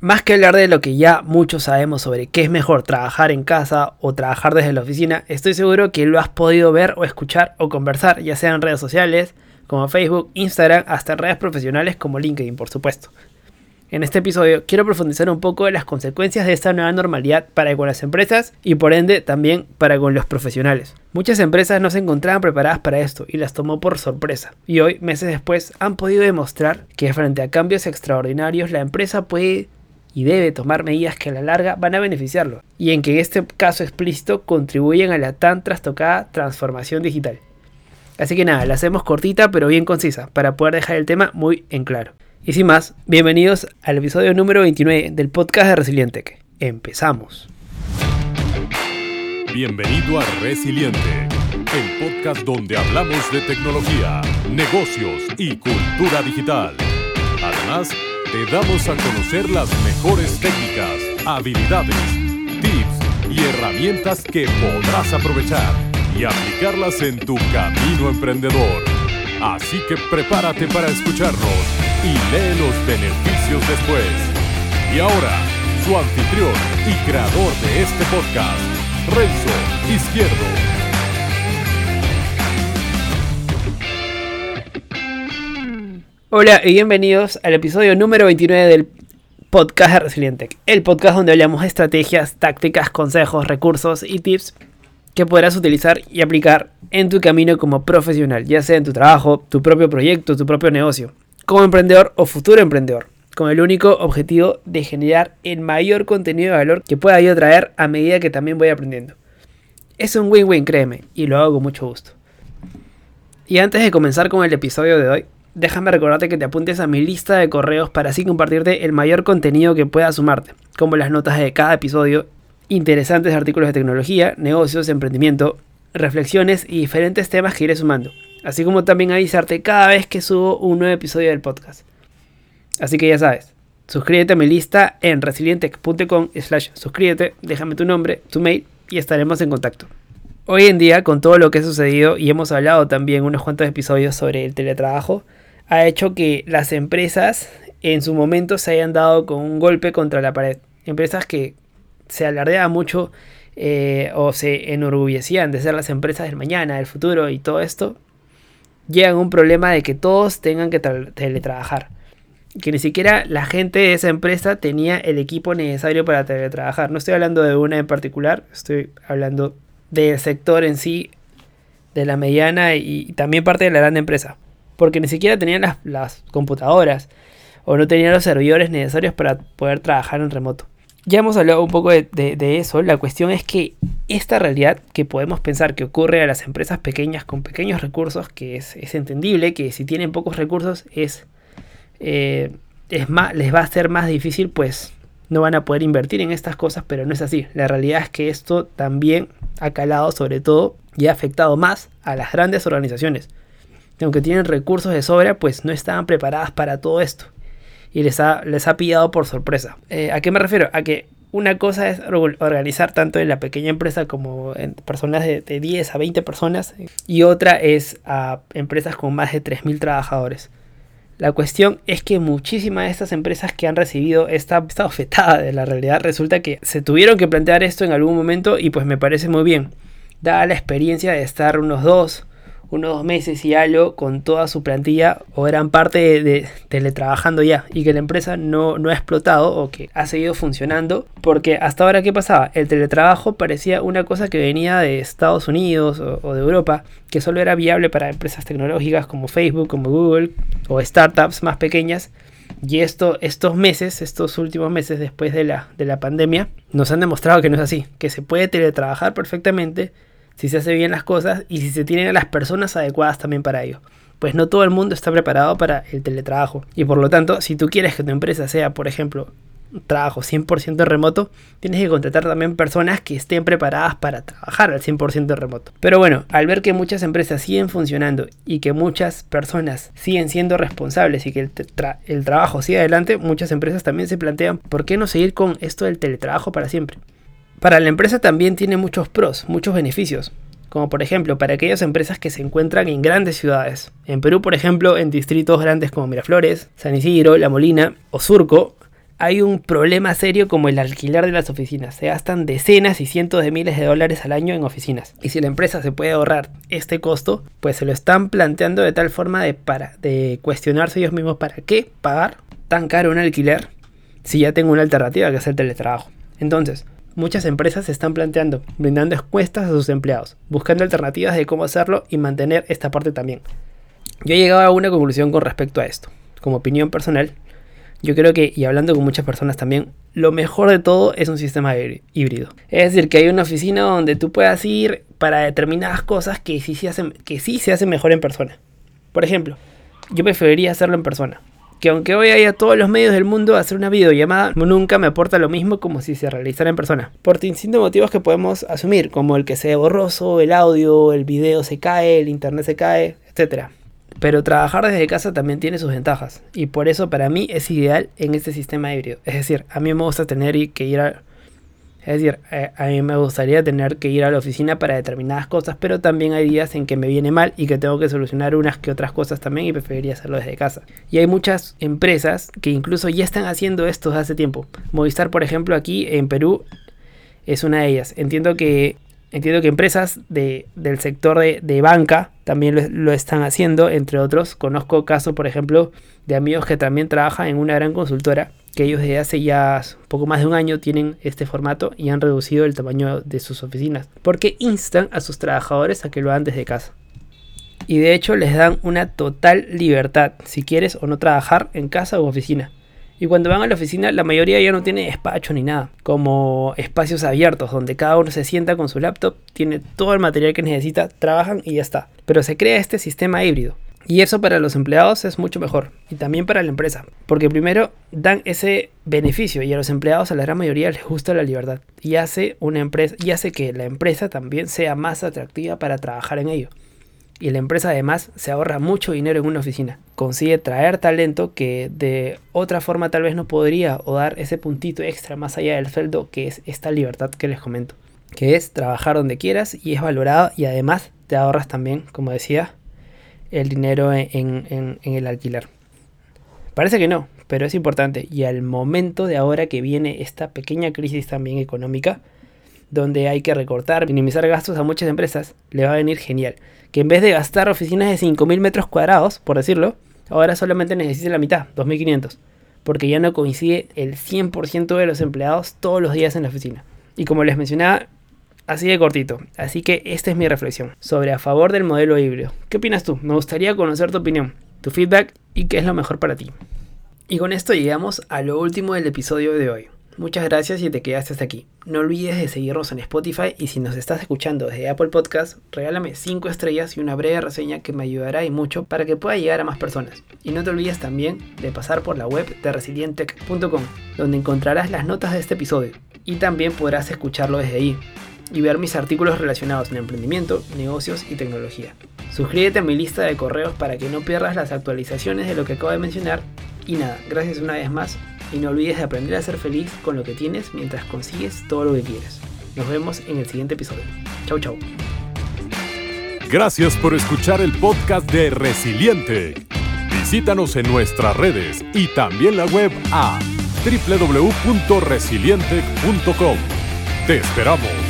Más que hablar de lo que ya muchos sabemos sobre qué es mejor trabajar en casa o trabajar desde la oficina, estoy seguro que lo has podido ver o escuchar o conversar, ya sea en redes sociales como Facebook, Instagram, hasta en redes profesionales como LinkedIn, por supuesto. En este episodio quiero profundizar un poco en las consecuencias de esta nueva normalidad para con las empresas y por ende también para con los profesionales. Muchas empresas no se encontraban preparadas para esto y las tomó por sorpresa. Y hoy, meses después, han podido demostrar que frente a cambios extraordinarios la empresa puede y debe tomar medidas que a la larga van a beneficiarlo y en que en este caso explícito contribuyen a la tan trastocada transformación digital. Así que nada, la hacemos cortita pero bien concisa para poder dejar el tema muy en claro. Y sin más, bienvenidos al episodio número 29 del podcast de Resiliente. Empezamos. Bienvenido a Resiliente, el podcast donde hablamos de tecnología, negocios y cultura digital. Además, te damos a conocer las mejores técnicas, habilidades, tips y herramientas que podrás aprovechar y aplicarlas en tu camino emprendedor. Así que prepárate para escucharnos y lee los beneficios después. Y ahora, su anfitrión y creador de este podcast, Renzo Izquierdo. Hola y bienvenidos al episodio número 29 del podcast de Resiliente, el podcast donde hablamos de estrategias, tácticas, consejos, recursos y tips que podrás utilizar y aplicar en tu camino como profesional, ya sea en tu trabajo, tu propio proyecto, tu propio negocio, como emprendedor o futuro emprendedor, con el único objetivo de generar el mayor contenido de valor que pueda yo traer a medida que también voy aprendiendo. Es un win-win, créeme, y lo hago con mucho gusto. Y antes de comenzar con el episodio de hoy, déjame recordarte que te apuntes a mi lista de correos para así compartirte el mayor contenido que pueda sumarte, como las notas de cada episodio, interesantes artículos de tecnología, negocios, emprendimiento, reflexiones y diferentes temas que iré sumando, así como también avisarte cada vez que subo un nuevo episodio del podcast. Así que ya sabes, suscríbete a mi lista en resilientec.com slash suscríbete, déjame tu nombre, tu mail y estaremos en contacto. Hoy en día, con todo lo que ha sucedido y hemos hablado también unos cuantos episodios sobre el teletrabajo, ha hecho que las empresas en su momento se hayan dado con un golpe contra la pared. Empresas que se alardeaban mucho eh, o se enorgullecían de ser las empresas del mañana, del futuro y todo esto, llegan a un problema de que todos tengan que teletrabajar. Que ni siquiera la gente de esa empresa tenía el equipo necesario para teletrabajar. No estoy hablando de una en particular, estoy hablando del sector en sí, de la mediana y también parte de la gran empresa porque ni siquiera tenían las, computadoras o no tenían los servidores necesarios para poder trabajar en remoto. Ya hemos hablado un poco de, eso, la cuestión es que esta realidad que podemos pensar que ocurre a las empresas pequeñas con pequeños recursos, que es, entendible que si tienen pocos recursos es, eh, es más, les va a ser más difícil, pues no van a poder invertir en estas cosas, pero no es así. La realidad es que esto también ha calado sobre todo y ha afectado más a las grandes organizaciones aunque tienen recursos de sobra, pues no estaban preparadas para todo esto. Y les ha, les ha pillado por sorpresa. Eh, ¿A qué me refiero? A que una cosa es organizar tanto en la pequeña empresa como en personas de, 10 a 20 personas. Y otra es a empresas con más de 3.000 trabajadores. La cuestión es que muchísimas de estas empresas que han recibido esta, esta ofetada de la realidad resulta que se tuvieron que plantear esto en algún momento y pues me parece muy bien. Dada la experiencia de estar unos dos unos dos meses y algo con toda su plantilla o eran parte de, teletrabajando ya y que la empresa no, no ha explotado o que ha seguido funcionando. Porque hasta ahora qué pasaba el teletrabajo parecía una cosa que venía de Estados Unidos o, de Europa que solo era viable para empresas tecnológicas como Facebook como Google o startups más pequeñas. Y esto, estos meses, estos últimos meses después de la, de la pandemia, nos han demostrado que no es así, que se puede teletrabajar perfectamente si se hace bien las cosas y si se tienen a las personas adecuadas también para ello. Pues no todo el mundo está preparado para el teletrabajo. Y por lo tanto, si tú quieres que tu empresa sea, por ejemplo, trabajo 100% remoto, tienes que contratar también personas que estén preparadas para trabajar al 100% remoto. Pero bueno, al ver que muchas empresas siguen funcionando y que muchas personas siguen siendo responsables y que el, el trabajo sigue adelante, muchas empresas también se plantean por qué no seguir con esto del teletrabajo para siempre. Para la empresa también tiene muchos pros, muchos beneficios, como por ejemplo para aquellas empresas que se encuentran en grandes ciudades. En Perú, por ejemplo, en distritos grandes como Miraflores, San Isidro, La Molina o Surco, hay un problema serio como el alquiler de las oficinas. Se gastan decenas y cientos de miles de dólares al año en oficinas. Y si la empresa se puede ahorrar este costo, pues se lo están planteando de tal forma de, para, de cuestionarse ellos mismos para qué pagar tan caro un alquiler si ya tengo una alternativa que es el teletrabajo. Entonces, muchas empresas se están planteando, brindando encuestas a sus empleados, buscando alternativas de cómo hacerlo y mantener esta parte también. Yo he llegado a una conclusión con respecto a esto. Como opinión personal, yo creo que, y hablando con muchas personas también, lo mejor de todo es un sistema híbrido. Es decir, que hay una oficina donde tú puedas ir para determinadas cosas que sí se hacen, que sí se hacen mejor en persona. Por ejemplo, yo preferiría hacerlo en persona. Que aunque hoy haya todos los medios del mundo, hacer una videollamada nunca me aporta lo mismo como si se realizara en persona. Por distintos motivos que podemos asumir, como el que sea borroso, el audio, el video se cae, el internet se cae, etc. Pero trabajar desde casa también tiene sus ventajas y por eso para mí es ideal en este sistema híbrido. Es decir, a mí me gusta tener que ir a... Es decir, eh, a mí me gustaría tener que ir a la oficina para determinadas cosas, pero también hay días en que me viene mal y que tengo que solucionar unas que otras cosas también y preferiría hacerlo desde casa. Y hay muchas empresas que incluso ya están haciendo esto hace tiempo. Movistar, por ejemplo, aquí en Perú es una de ellas. Entiendo que Entiendo que empresas de, del sector de, banca también lo, están haciendo, entre otros. Conozco casos, por ejemplo, de amigos que también trabajan en una gran consultora, que ellos desde hace ya poco más de un año tienen este formato y han reducido el tamaño de sus oficinas, porque instan a sus trabajadores a que lo hagan desde casa. Y de hecho les dan una total libertad si quieres o no trabajar en casa u oficina. Y cuando van a la oficina, la mayoría ya no tiene despacho ni nada, como espacios abiertos donde cada uno se sienta con su laptop, tiene todo el material que necesita, trabajan y ya está. Pero se crea este sistema híbrido. Y eso para los empleados es mucho mejor. Y también para la empresa. Porque primero dan ese beneficio y a los empleados a la gran mayoría les gusta la libertad. Y hace, una empresa, y hace que la empresa también sea más atractiva para trabajar en ello y la empresa además se ahorra mucho dinero en una oficina. Consigue traer talento que de otra forma tal vez no podría o dar ese puntito extra más allá del sueldo que es esta libertad que les comento. Que es trabajar donde quieras y es valorado y además te ahorras también, como decía, el dinero en, el alquiler. Parece que no, pero es importante y al momento de ahora que viene esta pequeña crisis también económica, donde hay que recortar, minimizar gastos a muchas empresas, le va a venir genial. Que en vez de gastar oficinas de 5.000 metros cuadrados, por decirlo, ahora solamente necesite la mitad, 2.500. Porque ya no coincide el 100% de los empleados todos los días en la oficina. Y como les mencionaba, así de cortito. Así que esta es mi reflexión sobre a favor del modelo híbrido. ¿Qué opinas tú? Me gustaría conocer tu opinión, tu feedback y qué es lo mejor para ti. Y con esto llegamos a lo último del episodio de hoy. Muchas gracias y te quedaste hasta aquí. No olvides de seguirnos en Spotify y si nos estás escuchando desde Apple Podcast, regálame 5 estrellas y una breve reseña que me ayudará y mucho para que pueda llegar a más personas. Y no te olvides también de pasar por la web de resilientech.com, donde encontrarás las notas de este episodio y también podrás escucharlo desde ahí y ver mis artículos relacionados en emprendimiento, negocios y tecnología. Suscríbete a mi lista de correos para que no pierdas las actualizaciones de lo que acabo de mencionar. Y nada, gracias una vez más y no olvides de aprender a ser feliz con lo que tienes mientras consigues todo lo que quieres. Nos vemos en el siguiente episodio. Chau, chau. Gracias por escuchar el podcast de Resiliente. Visítanos en nuestras redes y también la web a www.resiliente.com. Te esperamos.